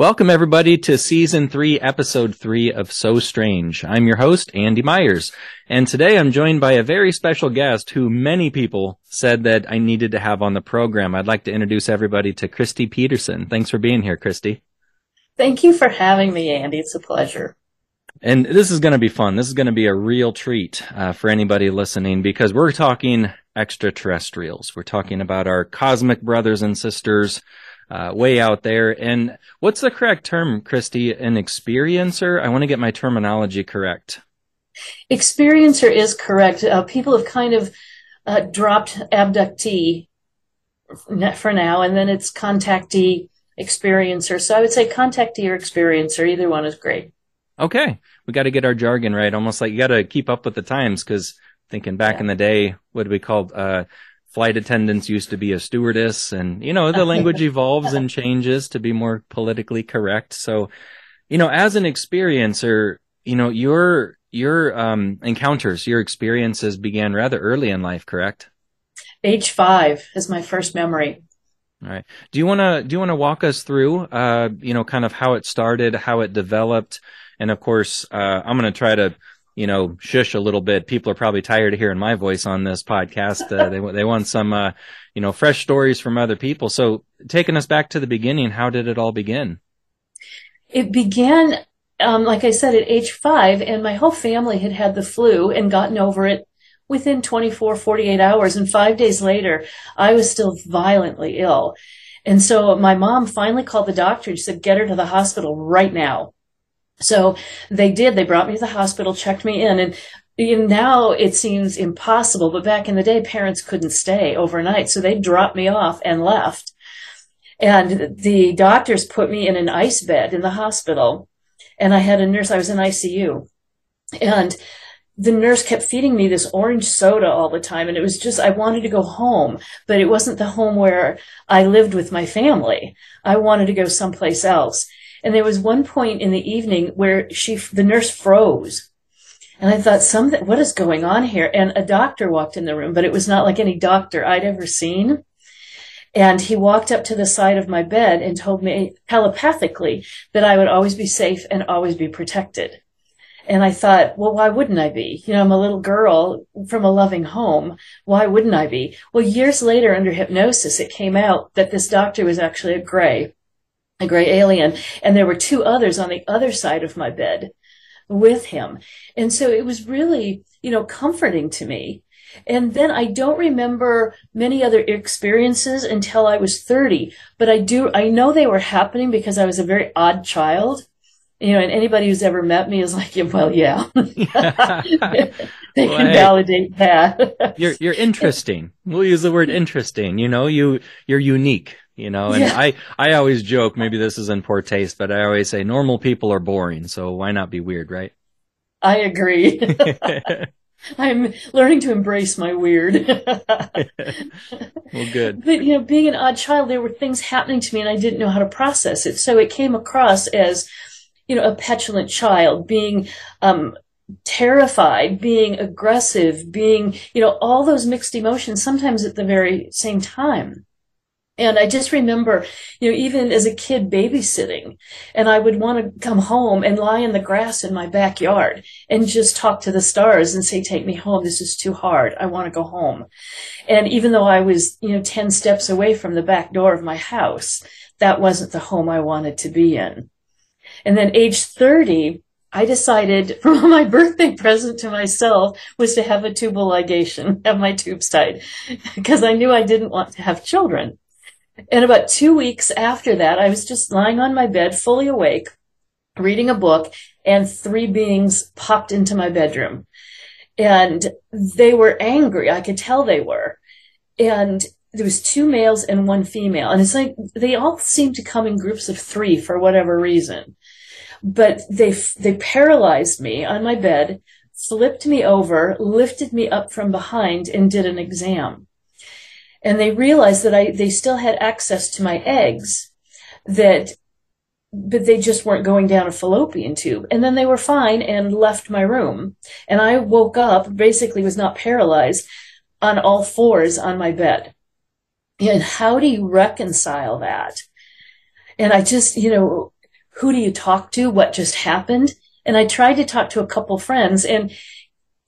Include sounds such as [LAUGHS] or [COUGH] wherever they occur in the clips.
Welcome everybody to season three, episode three of So Strange. I'm your host, Andy Myers, and today I'm joined by a very special guest who many people said that I needed to have on the program. I'd like to introduce everybody to Kristi Pederson. Thanks for being here, Kristi. Thank you for having me, Andy. It's a pleasure. And this is going to be fun. This is going to be a real treat uh, for anybody listening because we're talking extraterrestrials. We're talking about our cosmic brothers and sisters uh, way out there. And what's the correct term, Kristi? An experiencer? I want to get my terminology correct. Experiencer is correct. Uh, people have kind of uh, dropped abductee for now, and then it's contactee experiencer. So I would say contactee or experiencer. Either one is great. Okay. We got to get our jargon right. Almost like you got to keep up with the times because thinking back yeah. in the day, what do we call, uh, flight attendants used to be a stewardess and, you know, the language [LAUGHS] evolves and changes to be more politically correct. So, you know, as an experiencer, you know, your, your, um, encounters, your experiences began rather early in life, correct? Age five is my first memory. All right. Do you want to, do you want to walk us through, uh, you know, kind of how it started, how it developed? And of course, uh, I'm going to try to you know, shush a little bit. People are probably tired of hearing my voice on this podcast. Uh, they they want some, uh, you know, fresh stories from other people. So, taking us back to the beginning, how did it all begin? It began, um, like I said, at age five, and my whole family had had the flu and gotten over it within 24, 48 hours. And five days later, I was still violently ill. And so my mom finally called the doctor and she said, get her to the hospital right now. So they did. They brought me to the hospital, checked me in, and now it seems impossible. But back in the day, parents couldn't stay overnight, so they dropped me off and left. And the doctors put me in an ice bed in the hospital, and I had a nurse. I was in ICU, and the nurse kept feeding me this orange soda all the time and it was just i wanted to go home but it wasn't the home where i lived with my family i wanted to go someplace else and there was one point in the evening where she, the nurse froze. And I thought, something, what is going on here? And a doctor walked in the room, but it was not like any doctor I'd ever seen. And he walked up to the side of my bed and told me telepathically that I would always be safe and always be protected. And I thought, well, why wouldn't I be? You know, I'm a little girl from a loving home. Why wouldn't I be? Well, years later under hypnosis, it came out that this doctor was actually a gray a gray alien. And there were two others on the other side of my bed with him. And so it was really, you know, comforting to me. And then I don't remember many other experiences until I was 30, but I do, I know they were happening because I was a very odd child. You know, and anybody who's ever met me is like, well, yeah, [LAUGHS] [LAUGHS] they well, can hey, validate that. you're, you're interesting. We'll use the word interesting. You know, you, you're unique you know? And yeah. i i always joke maybe this is in poor taste but i always say normal people are boring so why not be weird right? I agree. [LAUGHS] I'm learning to embrace my weird. Well good. But you know being an odd child there were things happening to me and i didn't know how to process it. So it came across as you know a petulant child being um terrified, being aggressive, being, you know, all those mixed emotions sometimes at the very same time. And I just remember, you know, even as a kid babysitting, and I would want to come home and lie in the grass in my backyard and just talk to the stars and say, take me home. This is too hard. I want to go home. And even though I was, you know, 10 steps away from the back door of my house, that wasn't the home I wanted to be in. And then age 30, I decided [LAUGHS] for my birthday present to myself was to have a tubal ligation, have my tubes tied, because I knew I didn't want to have children. And about two weeks after that, I was just lying on my bed, fully awake, reading a book, and three beings popped into my bedroom. And they were angry. I could tell they were. And there was two males and one female. And it's like they all seemed to come in groups of three for whatever reason. But they, they paralyzed me on my bed, flipped me over, lifted me up from behind and did an exam and they realized that I they still had access to my eggs that but they just weren't going down a fallopian tube and then they were fine and left my room and I woke up basically was not paralyzed on all fours on my bed and how do you reconcile that and I just you know who do you talk to? What just happened? And I tried to talk to a couple friends and,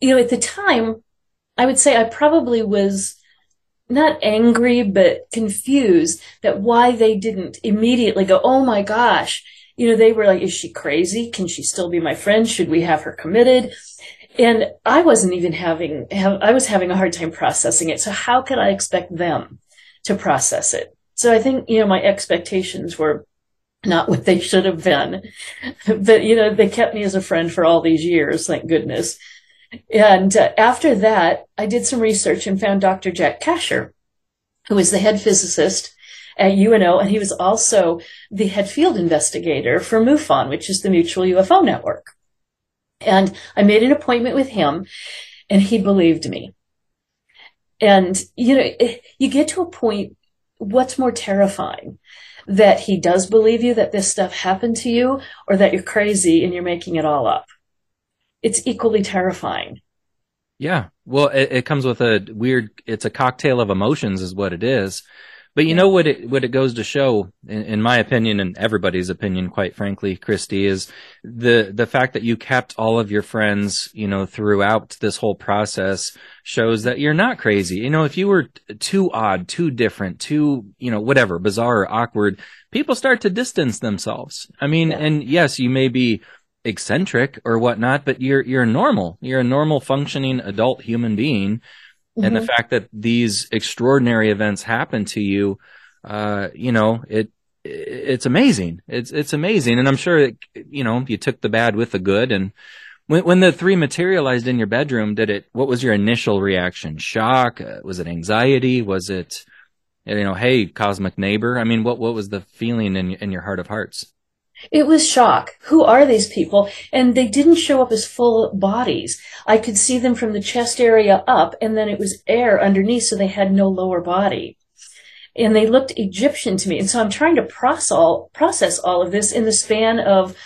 you know, at the time, I would say I probably was not angry, but confused that why they didn't immediately go, Oh my gosh. You know, they were like, is she crazy? Can she still be my friend? Should we have her committed? And I wasn't even having, I was having a hard time processing it. So how could I expect them to process it? So I think, you know, my expectations were not what they should have been. [LAUGHS] But, you know, they kept me as a friend for all these years, thank goodness. And uh, after that, I did some research and found Dr. Jack Kasher, who was the head physicist at UNO, and he was also the head field investigator for MUFON, which is the Mutual UFO Network. And I made an appointment with him, and he believed me. And, you know, you get to a point, what's more terrifying? That he does believe you, that this stuff happened to you, or that you're crazy and you're making it all up? It's equally terrifying. Yeah. Well, it, it comes with a weird, it's a cocktail of emotions is what it is. But you know what it what it goes to show, in, in, my opinion and everybody's opinion, quite frankly, Kristi, is the the fact that you kept all of your friends, you know, throughout this whole process shows that you're not crazy. You know, if you were too odd, too different, too, you know, whatever, bizarre or awkward, people start to distance themselves. I mean, yeah. and yes, you may be eccentric or whatnot, but you're you're normal. You're a normal functioning adult human being Mm-hmm. And the mm-hmm. fact that these extraordinary events happen to you, uh, you know, it, it's amazing. It's, it's amazing. And I'm sure, it, you know, you took the bad with the good. And when, when the three materialized in your bedroom, did it, what was your initial reaction? Shock? Uh, was it anxiety? Was it, you know, hey, cosmic neighbor? I mean, what, what was the feeling in, in your heart of hearts? It was shock. Who are these people? And they didn't show up as full bodies. I could see them from the chest area up, and then it was air underneath, so they had no lower body. And they looked Egyptian to me. And so I'm trying to process all, of this in the span of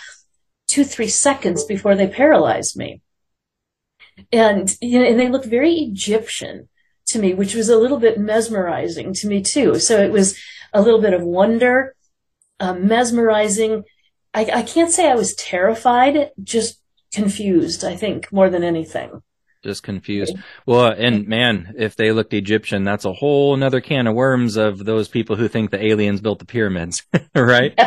two, three seconds before they paralyzed me. And, you know, and they looked very Egyptian to me, which was a little bit mesmerizing to me too. So it was a little bit of wonder, uh, mesmerizing, I, I can't say I was terrified, just confused, I think, more than anything. Just confused. Well, and man, if they looked Egyptian, that's a whole another can of worms of those people who think the aliens built the pyramids, [LAUGHS] right?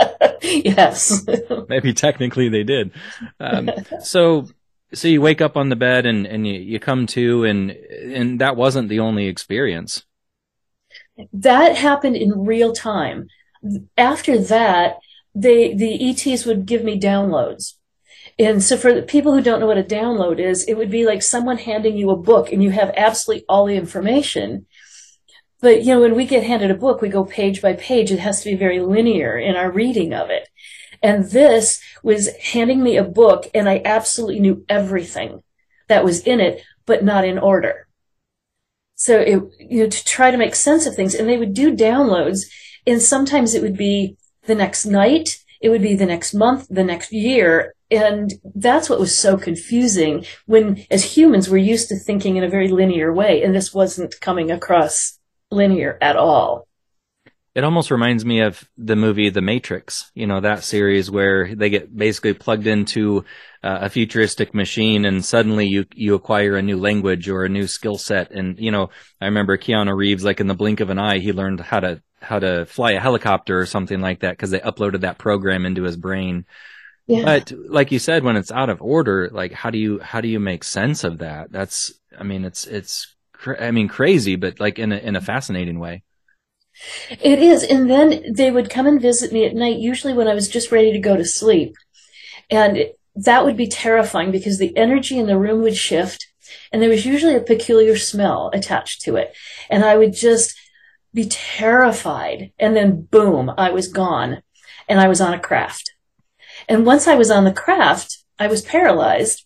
[LAUGHS] yes. [LAUGHS] Maybe technically they did. Um, so, so you wake up on the bed and, and you, you come to and, and that wasn't the only experience. That happened in real time. After that, they the ETs would give me downloads. And so for people who don't know what a download is, it would be like someone handing you a book and you have absolutely all the information. But you know, when we get handed a book, we go page by page. It has to be very linear in our reading of it. And this was handing me a book and I absolutely knew everything that was in it, but not in order. So it, you know, to try to make sense of things and they would do downloads and sometimes it would be the next night, it would be the next month, the next year. And that's what was so confusing when, as humans, we're used to thinking in a very linear way, and this wasn't coming across linear at all. It almost reminds me of the movie The Matrix, you know, that series where they get basically plugged into uh, a futuristic machine and suddenly you, you acquire a new language or a new skill set. And, you know, I remember Keanu Reeves, like in the blink of an eye, he learned how to how to fly a helicopter or something like that because they uploaded that program into his brain. Yeah. But like you said, when it's out of order, like how do you how do you make sense of that? That's I mean it's it's I mean crazy, but like in a in a fascinating way. It is, and then they would come and visit me at night, usually when I was just ready to go to sleep, and that would be terrifying because the energy in the room would shift, and there was usually a peculiar smell attached to it, and I would just be terrified. And then boom, I was gone and I was on a craft. And once I was on the craft, I was paralyzed,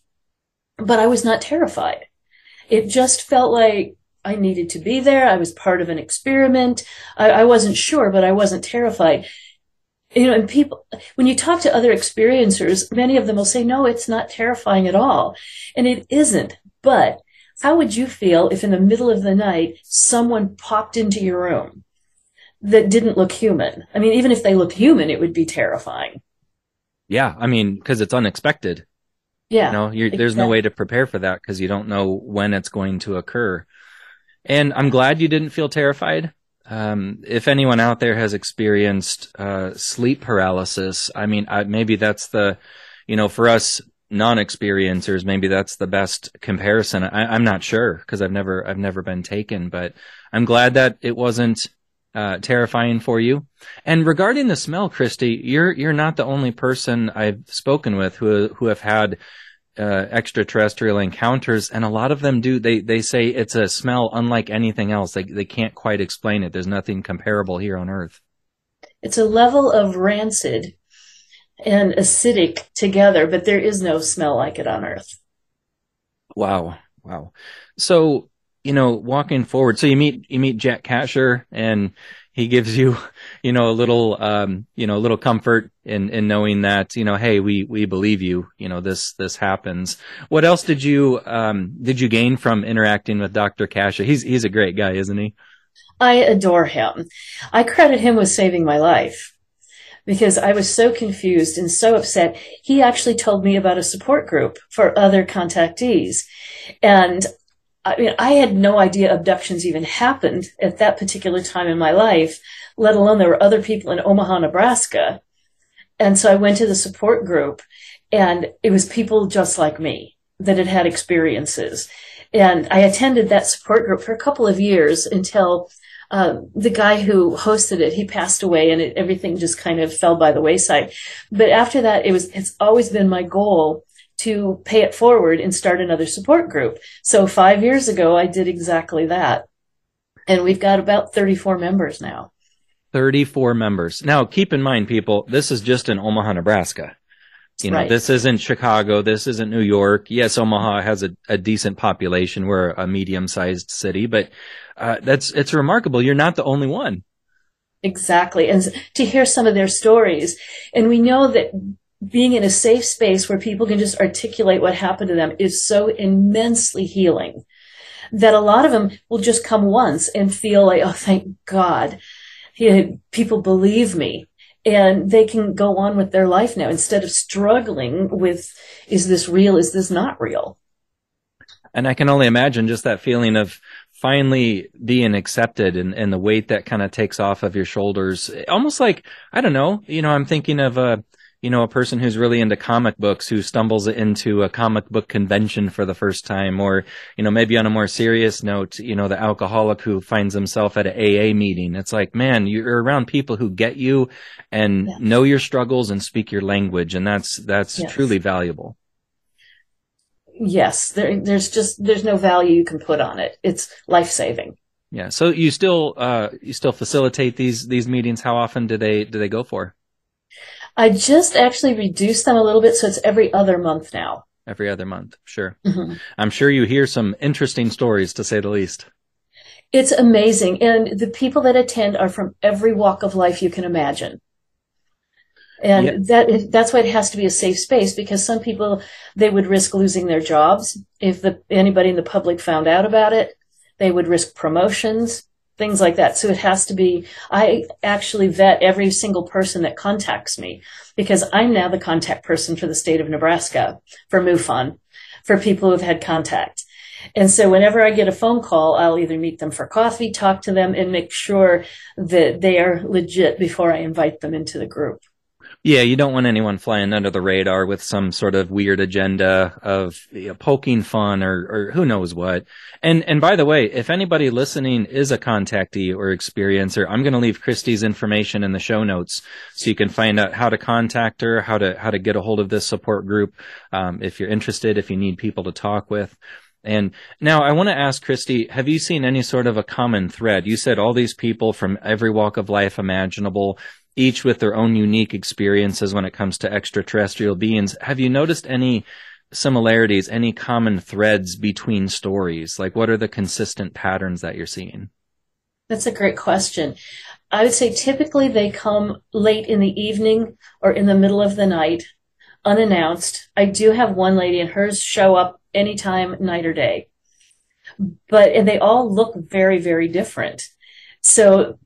but I was not terrified. It just felt like I needed to be there. I was part of an experiment. I, I wasn't sure, but I wasn't terrified. You know, and people, when you talk to other experiencers, many of them will say, no, it's not terrifying at all. And it isn't, but how would you feel if in the middle of the night someone popped into your room that didn't look human? I mean, even if they looked human, it would be terrifying. Yeah. I mean, cause it's unexpected. Yeah. You know, exactly. there's no way to prepare for that because you don't know when it's going to occur. And I'm glad you didn't feel terrified. Um, if anyone out there has experienced uh, sleep paralysis, I mean, I, maybe that's the, you know, for us non-experiencers, maybe that's the best comparison. I, am not sure because I've never, I've never been taken, but I'm glad that it wasn't uh, terrifying for you. And regarding the smell, Kristi, you're you're not the only person I've spoken with who who have had uh, extraterrestrial encounters, and a lot of them do. They they say it's a smell unlike anything else. They they can't quite explain it. There's nothing comparable here on Earth. It's a level of rancid and acidic together, but there is no smell like it on Earth. Wow, wow. So you know, walking forward, so you meet you meet Jack Kasher, and he gives you, you know, a little, um, you know, a little comfort in in knowing that, you know, hey, we we believe you. You know, this this happens. What else did you um did you gain from interacting with Dr. Kasher? He's he's a great guy, isn't he? I adore him. I credit him with saving my life because I was so confused and so upset. He actually told me about a support group for other contactees. And I mean, I had no idea abductions even happened at that particular time in my life, let alone there were other people in Omaha, Nebraska. And so I went to the support group and it was people just like me that had had experiences. And I attended that support group for a couple of years until uh, the guy who hosted it, he passed away and it, everything just kind of fell by the wayside. But after that, it was, it's always been my goal to pay it forward and start another support group. So five years ago, I did exactly that. And we've got about 34 members now. 34 members. Now, keep in mind, people, this is just in Omaha, Nebraska. You know, Right. this isn't Chicago. This isn't New York. Yes, Omaha has a, a decent population. We're a medium sized city, but, uh, that's, it's remarkable. You're not the only one. Exactly. And to hear some of their stories. And we know that being in a safe space where people can just articulate what happened to them is so immensely healing that a lot of them will just come once and feel like, oh, thank God. People believe me. And they can go on with their life now instead of struggling with, is this real? Is this not real? And I can only imagine just that feeling of finally being accepted and, and the weight that kind of takes off of your shoulders. Almost like, I don't know, you know, I'm thinking of a, you know, a person who's really into comic books who stumbles into a comic book convention for the first time, or, you know, maybe on a more serious note, you know, the alcoholic who finds himself at an AA meeting. It's like, man, you're around people who get you and Yes. know your struggles and speak your language. And that's, that's Yes. truly valuable. Yes, there, there's just, there's no value you can put on it. It's life saving. Yeah. So you still, uh, you still facilitate these, these meetings. How often do they, do they go for? I just actually reduced them a little bit, so it's every other month now. Every other month. Sure. Mhm. I'm sure you hear some interesting stories to say the least. It's amazing. And the people that attend are from every walk of life you can imagine. And Yeah. that that's why it has to be a safe space because some people they would risk losing their jobs if the anybody in the public found out about it. They would risk promotions, things like that. So it has to be I actually vet every single person that contacts me because I'm now the contact person for the state of Nebraska for MUFON for people who've had contact. And so whenever I get a phone call, I'll either meet them for coffee, talk to them, and make sure that they are legit before I invite them into the group. Yeah, you don't want anyone flying under the radar with some sort of weird agenda of you know, poking fun or, or who knows what. And and by the way, if anybody listening is a contactee or experiencer, I'm going to leave Kristi's information in the show notes so you can find out how to contact her, how to how to get a hold of this support group um, if you're interested, if you need people to talk with. And now I want to ask Kristi, have you seen any sort of a common thread? You said all these people from every walk of life imaginable, each with their own unique experiences when it comes to extraterrestrial beings. Have you noticed any similarities, any common threads between stories? Like what are the consistent patterns that you're seeing? That's a great question. I would say typically they come late in the evening or in the middle of the night, unannounced. I do have one lady and hers show up anytime, night or day. But, and they all look very, very different. So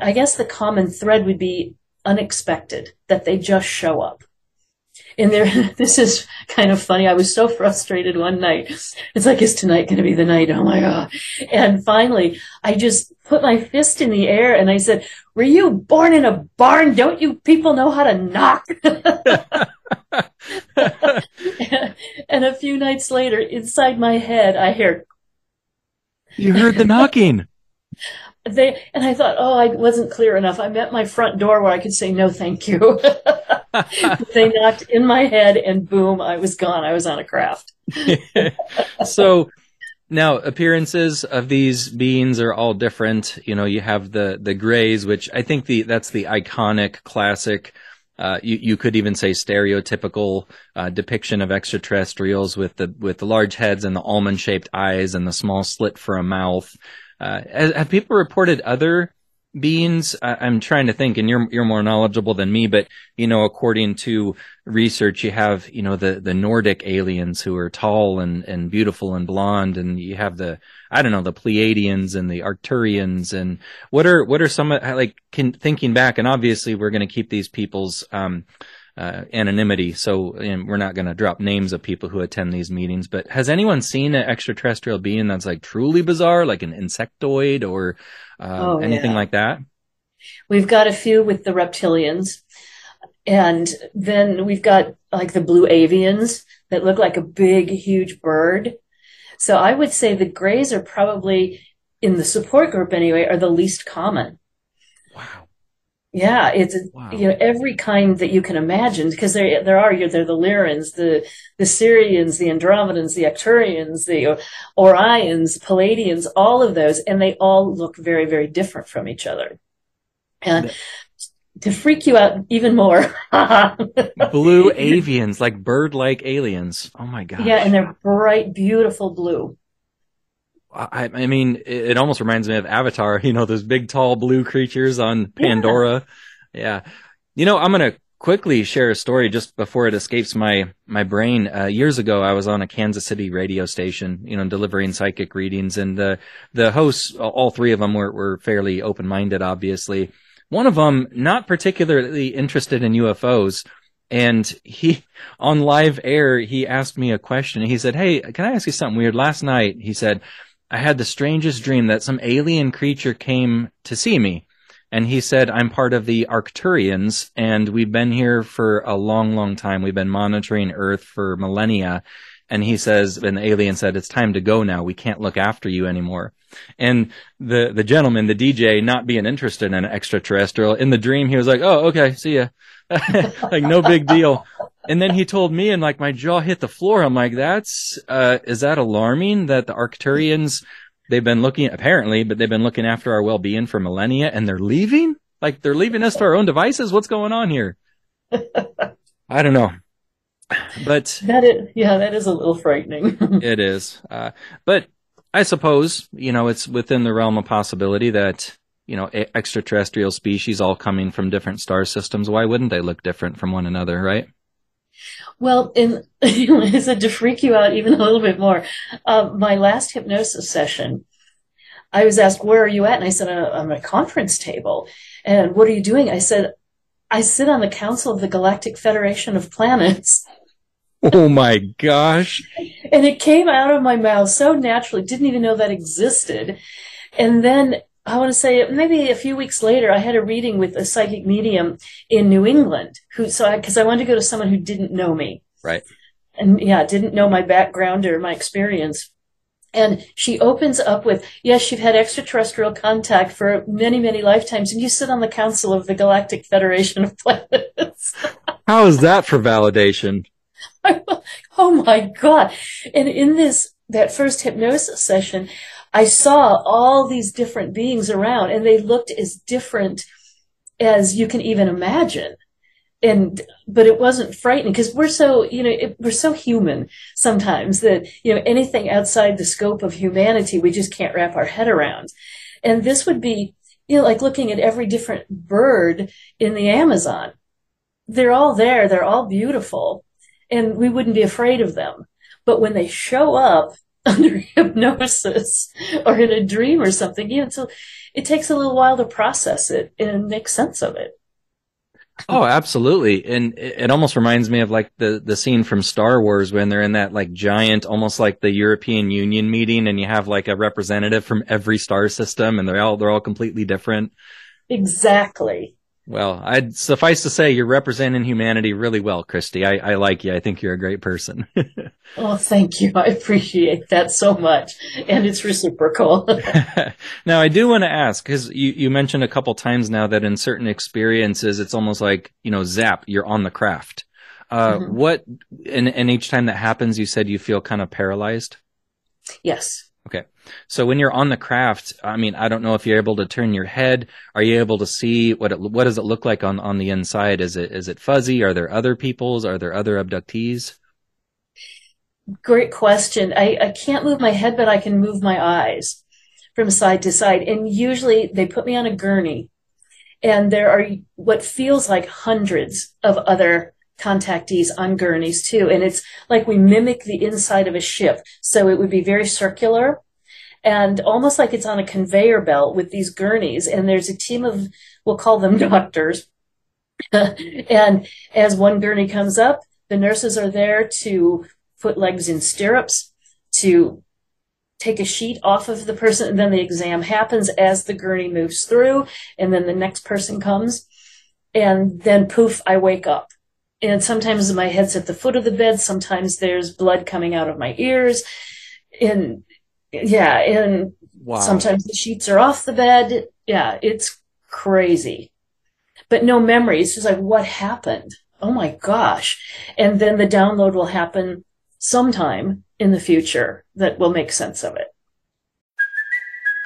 I guess the common thread would be unexpected, that they just show up. And there, [LAUGHS] this is kind of funny. I was so frustrated one night. It's like, is tonight going to be the night? Oh my God. And finally, I just put my fist in the air and I said, were you born in a barn? Don't you people know how to knock? [LAUGHS] and a few nights later, inside my head, I hear, you heard the knocking. They and I thought, oh, I wasn't clear enough. I'm at my front door where I could say no, thank you. [LAUGHS] they knocked in my head, and boom, I was gone. I was on a craft. [LAUGHS] so now appearances of these beings are all different. You know, you have the the grays, which I think the that's the iconic classic. Uh, you, you could even say stereotypical uh, depiction of extraterrestrials with the with the large heads and the almond shaped eyes and the small slit for a mouth. Uh, have people reported other beings? I'm trying to think, and you're you're more knowledgeable than me, but you know, according to research, you have you know the the Nordic aliens who are tall and and beautiful and blonde, and you have the I don't know the Pleiadians and the Arcturians, and what are what are some like can, thinking back, and obviously we're going to keep these people's um, uh, anonymity. So we're not going to drop names of people who attend these meetings. But has anyone seen an extraterrestrial being that's like truly bizarre, like an insectoid or uh, oh, anything yeah. like that? We've got a few with the reptilians. And then we've got like the blue avians that look like a big, huge bird. So I would say the grays are probably in the support group anyway, are the least common. Yeah, it's wow. you know every kind that you can imagine because there there are they're the Lyrans, the the Sirians, the Andromedans, the Arcturians, the Orions, Pleiadians, all of those, and they all look very very different from each other. And to freak you out even more, [LAUGHS] blue avians, like bird-like aliens. Oh my god! Yeah, and they're bright, beautiful blue. I, I mean, it, almost reminds me of Avatar. [LAUGHS] You know, those big, tall blue creatures on Pandora. Yeah. yeah. You know, I'm gonna quickly share a story just before it escapes my my brain. Uh, years ago, I was on a Kansas City radio station, you know, delivering psychic readings, and the the hosts, all three of them, were were fairly open minded. Obviously, one of them not particularly interested in UFOs. And he, [LAUGHS] on live air, he asked me a question. He said, Hey, can I ask you something weird? Last night, he said, I had the strangest dream that some alien creature came to see me. And he said, I'm part of the Arcturians and we've been here for a long, long time. We've been monitoring Earth for millennia. And he says, and the alien said, it's time to go now. We can't look after you anymore. And the, the gentleman, the DJ, not being interested in an extraterrestrial, in the dream, he was like, oh, okay, see ya. [LAUGHS] like no big deal. And then he told me, and like my jaw hit the floor. I'm like, that's, uh, is that alarming that the Arcturians, they've been looking, apparently, but they've been looking after our well-being for millennia and they're leaving? Like they're leaving us to our own devices? What's going on here? [LAUGHS] I don't know. But that is, yeah, that is a little frightening. [LAUGHS] it is. Uh, but I suppose, you know, it's within the realm of possibility that you know, extraterrestrial species all coming from different star systems, why wouldn't they look different from one another, right? Well, in [LAUGHS] I said to freak you out even a little bit more, uh, my last hypnosis session, I was asked, "Where are you at?" And I said, "I'm at a conference table." And what are you doing? I said, "I sit on the council of the Galactic Federation of Planets." [LAUGHS] Oh my gosh! and it came out of my mouth so naturally. Didn't even know that existed. And then I want to say maybe a few weeks later, I had a reading with a psychic medium in New England who, so because I, I, wanted to go to someone who didn't know me. Right. And yeah, didn't know my background or my experience. And she opens up with, yes, you've had extraterrestrial contact for many, many lifetimes, and you sit on the council of the Galactic Federation of Planets. [LAUGHS] How is that for validation? [LAUGHS] oh my God. And in this, that first hypnosis session, I saw all these different beings around and they looked as different as you can even imagine. And, but it wasn't frightening because we're so, you know, it, we're so human sometimes that, you know, anything outside the scope of humanity, we just can't wrap our head around. And this would be, you know, like looking at every different bird in the Amazon. They're all there. They're all beautiful and we wouldn't be afraid of them. But when they show up [LAUGHS] under hypnosis or in a dream or something. You know, so it takes a little while to process it and make sense of it. Oh, absolutely. And it, it almost reminds me of like the, the scene from Star Wars when they're in that like giant, almost like the European Union meeting and you have like a representative from every star system and they're all, they're all completely different. Exactly. Well, I'd suffice to say you're representing humanity really well, Kristi. I, I like you. I think you're a great person. [LAUGHS] oh, thank you. I appreciate that so much. And it's reciprocal. [LAUGHS] now, I do want to ask, because you, you mentioned a couple times now that in certain experiences, it's almost like, you know, zap, you're on the craft. Uh, mm-hmm. what, and, and each time that happens, you said you feel kind of paralyzed? Yes. Okay. So when you're on the craft, I mean, I don't know if you're able to turn your head. Are you able to see what it, what does it look like on, on the inside? Is it, is it fuzzy? Are there other peoples? Are there other abductees? Great question. I, I can't move my head, but I can move my eyes from side to side. And usually they put me on a gurney and there are what feels like hundreds of other contactees on gurneys too. And it's like we mimic the inside of a ship. So it would be very circular and almost like it's on a conveyor belt with these gurneys. And there's a team of, we'll call them [LAUGHS] doctors. and as one gurney comes up, the nurses are there to put legs in stirrups, to take a sheet off of the person, and then the exam happens as the gurney moves through, and then the next person comes, and then poof, I wake up and sometimes my head's at the foot of the bed. Sometimes there's blood coming out of my ears. And yeah, and wow. sometimes the sheets are off the bed. Yeah, it's crazy. But no memory. It's just like, what happened? Oh my gosh. And then the download will happen sometime in the future that will make sense of it.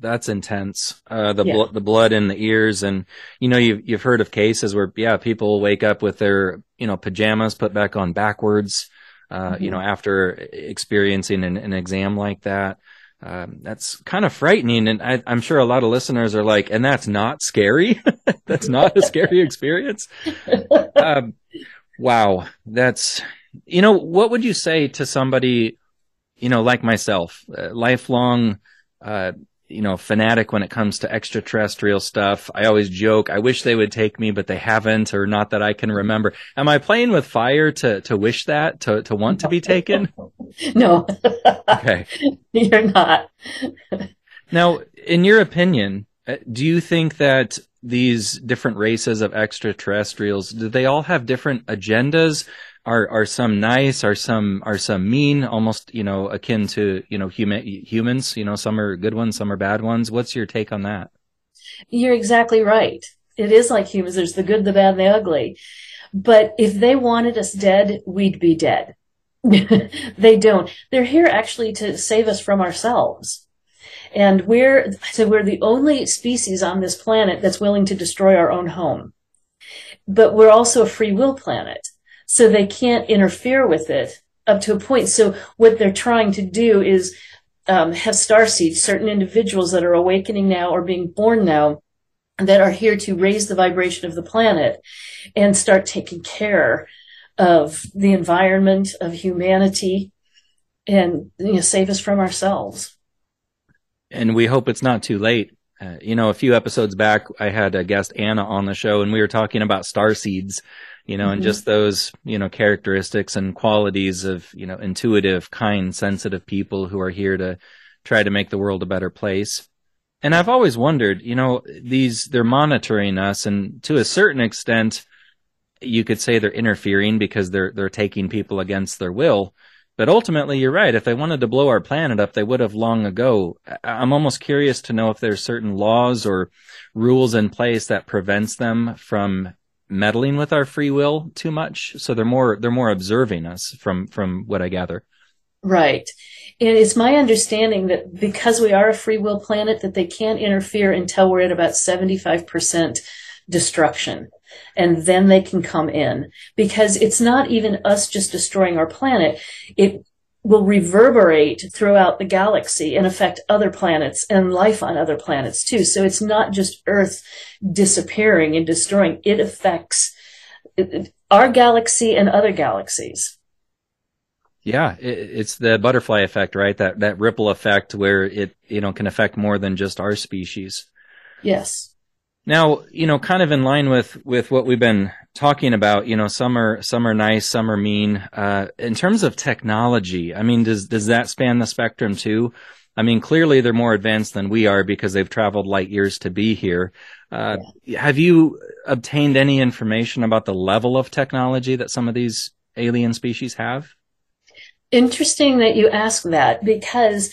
that's intense. Uh, the yeah. blood, the blood in the ears, and you know, you've you've heard of cases where yeah, people wake up with their you know pajamas put back on backwards. Uh, mm-hmm. You know, after experiencing an, an exam like that, um, that's kind of frightening. And I, am sure a lot of listeners are like, and that's not scary. [LAUGHS] that's not a scary [LAUGHS] experience. Um, wow, that's you know, what would you say to somebody, you know, like myself, uh, lifelong uh, you know, fanatic when it comes to extraterrestrial stuff. I always joke, I wish they would take me, but they haven't, or not that I can remember. Am I playing with fire to, to wish that, to, to want to be taken? [LAUGHS] No. [LAUGHS] okay. You're not. now, in your opinion, uh, do you think that these different races of extraterrestrials, do they all have different agendas? Are are some nice are some are some mean almost you know akin to you know human humans you know some are good ones some are bad ones. What's your take on that? You're exactly right. It is like humans. There's the good the bad and the ugly. But if they wanted us dead we'd be dead. [LAUGHS] They don't. They're here actually to save us from ourselves. And we're so we're the only species on this planet that's willing to destroy our own home. But we're also a free will planet so they can't interfere with it up to a point. So what they're trying to do is um, have star seeds, certain individuals that are awakening now or being born now that are here to raise the vibration of the planet and start taking care of the environment, of humanity, and you know, save us from ourselves. And we hope it's not too late. Uh, you know, a few episodes back, I had a guest Anna on the show, and we were talking about star seeds you know, mm-hmm. and just those, you know, characteristics and qualities of, you know, intuitive, kind, sensitive people who are here to try to make the world a better place. And I've always wondered, you know, these, they're monitoring us and to a certain extent, you could say they're interfering because they're they're taking people against their will. But ultimately, you're right. If they wanted to blow our planet up, they would have long ago. I'm almost curious to know if there's certain laws or rules in place that prevents them from meddling with our free will too much. So they're more they're more observing us from from what I gather. Right. And it's my understanding that because we are a free will planet, that they can't interfere until we're at about 75% destruction. And then they can come in because it's not even us just destroying our planet. It will reverberate throughout the galaxy and affect other planets and life on other planets too. So it's not just Earth disappearing and destroying. It affects our galaxy and other galaxies. Yeah, it's the butterfly effect, right? That that ripple effect where it you know can affect more than just our species. Yes. Now, you know, kind of in line with with what we've been talking about, you know, some are some are nice, some are mean. Uh, in terms of technology, I mean, does does that span the spectrum too? I mean, clearly they're more advanced than we are because they've traveled light years to be here. Uh, yeah. Have you obtained any information about the level of technology that some of these alien species have? interesting that you ask that because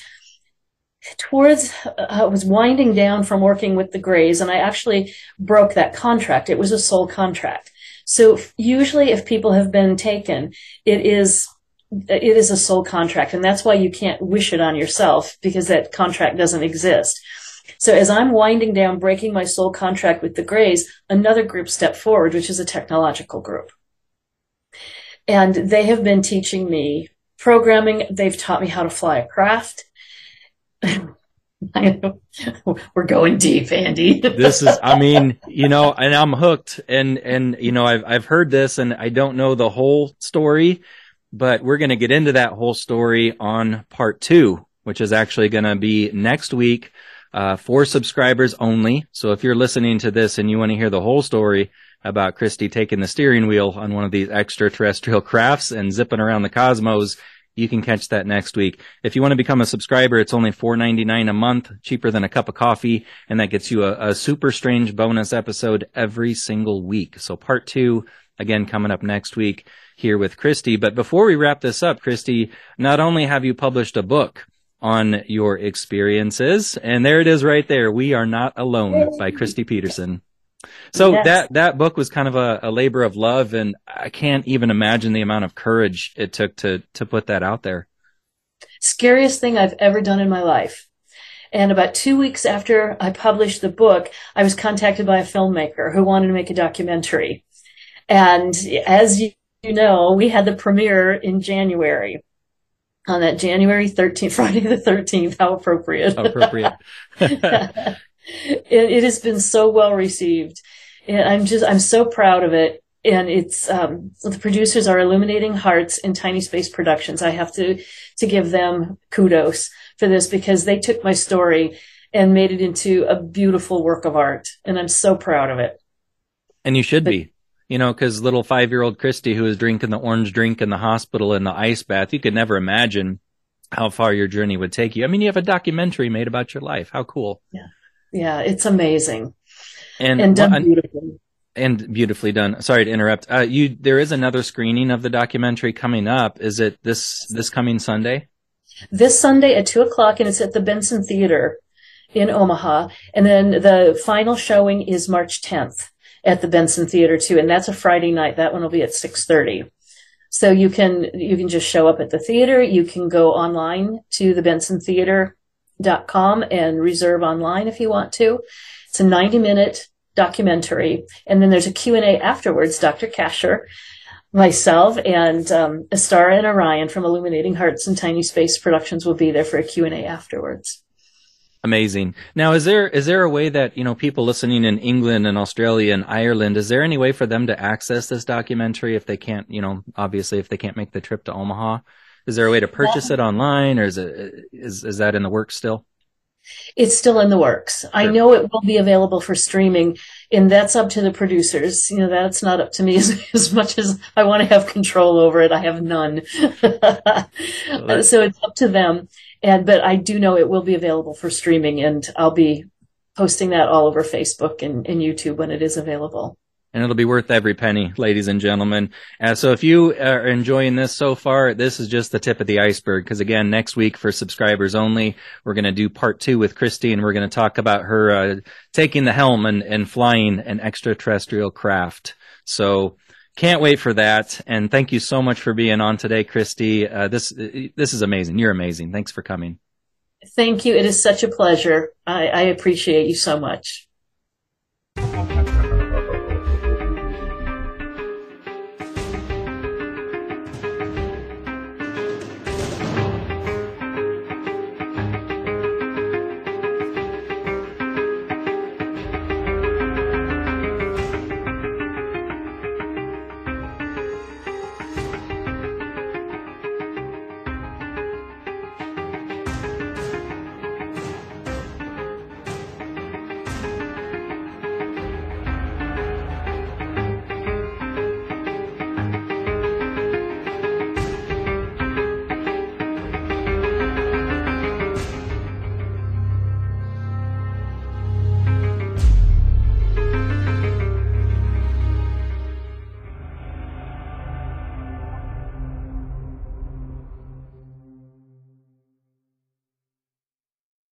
towards uh, was winding down from working with the Greys and I actually broke that contract. It was a soul contract. So usually if people have been taken, it is it is a soul contract and that's why you can't wish it on yourself because that contract doesn't exist. So as I'm winding down breaking my soul contract with the Greys, another group stepped forward which is a technological group. And they have been teaching me programming. They've taught me how to fly a craft. [LAUGHS] We're going deep, Andy. [LAUGHS] this is, I mean, you know, and I'm hooked and, and, you know, I've, I've heard this and I don't know the whole story, but we're going to get into that whole story on part two, which is actually going to be next week, uh, for subscribers only. So if you're listening to this and you want to hear the whole story, about Kristi taking the steering wheel on one of these extraterrestrial [LAUGHS] crafts and zipping around the cosmos. You can catch that next week. If you want to become a subscriber, it's only $4.99 a month, cheaper than a cup of coffee, and that gets you a, a super strange bonus episode every single week. So part two, again, coming up next week here with Kristi. But before we wrap this up, Kristi, not only have you published a book, on your experiences. And there it is right there. We are not alone by Kristi Pederson. So yes. that that book was kind of a, a, labor of love, and I can't even imagine the amount of courage it took to to put that out there. Scariest thing I've ever done in my life. And about two weeks after I published the book, I was contacted by a filmmaker who wanted to make a documentary. And as you know, we had the premiere in January on that January 13th, [LAUGHS] Friday the 13th. How appropriate. How appropriate. [LAUGHS] [LAUGHS] it, it, has been so well received. And I'm just, I'm so proud of it. And it's, um, the producers are Illuminating Hearts in Tiny Space Productions. I have to, to give them kudos for this because they took my story and made it into a beautiful work of art. And I'm so proud of it. And you should but, be you know, because little five year old Kristi who was drinking the orange drink in the hospital in the ice bath, you could never imagine how far your journey would take you. I mean, you have a documentary made about your life. How cool. Yeah. Yeah, it's amazing. And, and done beautifully. And beautifully done. Sorry to interrupt. Uh, you, there is another screening of the documentary coming up. Is it this, this coming Sunday? This Sunday at two o'clock and it's at the Benson Theater in Omaha. And then the final showing is March 10th at the Benson Theater too. And that's a Friday night. That one will be at 630. So you can, you can just show up at the theater. You can go online to the Benson Theater com and reserve online if you want to. It's a 90 minute documentary. And then there's a Q&A afterwards. Dr. Kasher, myself, and um, Astara and Orion from Illuminating Hearts and Tiny Space Productions will be there for a Q&A afterwards. Amazing. Now, is there is there a way that you know people listening in England and Australia and Ireland? Is there any way for them to access this documentary if they can't, you know, obviously if they can't make the trip to Omaha? Is there a way to purchase it online, or is it is is that in the works still? It's still in the works. Sure. I know it will be available for streaming, and that's up to the producers. You know, that's not up to me [LAUGHS] as, as much as I want to have control over it. I have none. well, [LAUGHS] so it's up to them. And but I do know it will be available for streaming, and I'll be posting that all over Facebook and, and YouTube when it is available. And it'll be worth every penny, ladies and gentlemen. Uh, so if you are enjoying this so far, this is just the tip of the iceberg. Because again, next week for subscribers only, we're going to do part two with Kristi, and we're going to talk about her uh, taking the helm and, and flying an extraterrestrial craft. So can't wait for that. And thank you so much for being on today, Kristi. Uh, this this is amazing. You're amazing. Thanks for coming. Thank you. It is such a pleasure. I, I appreciate you so much.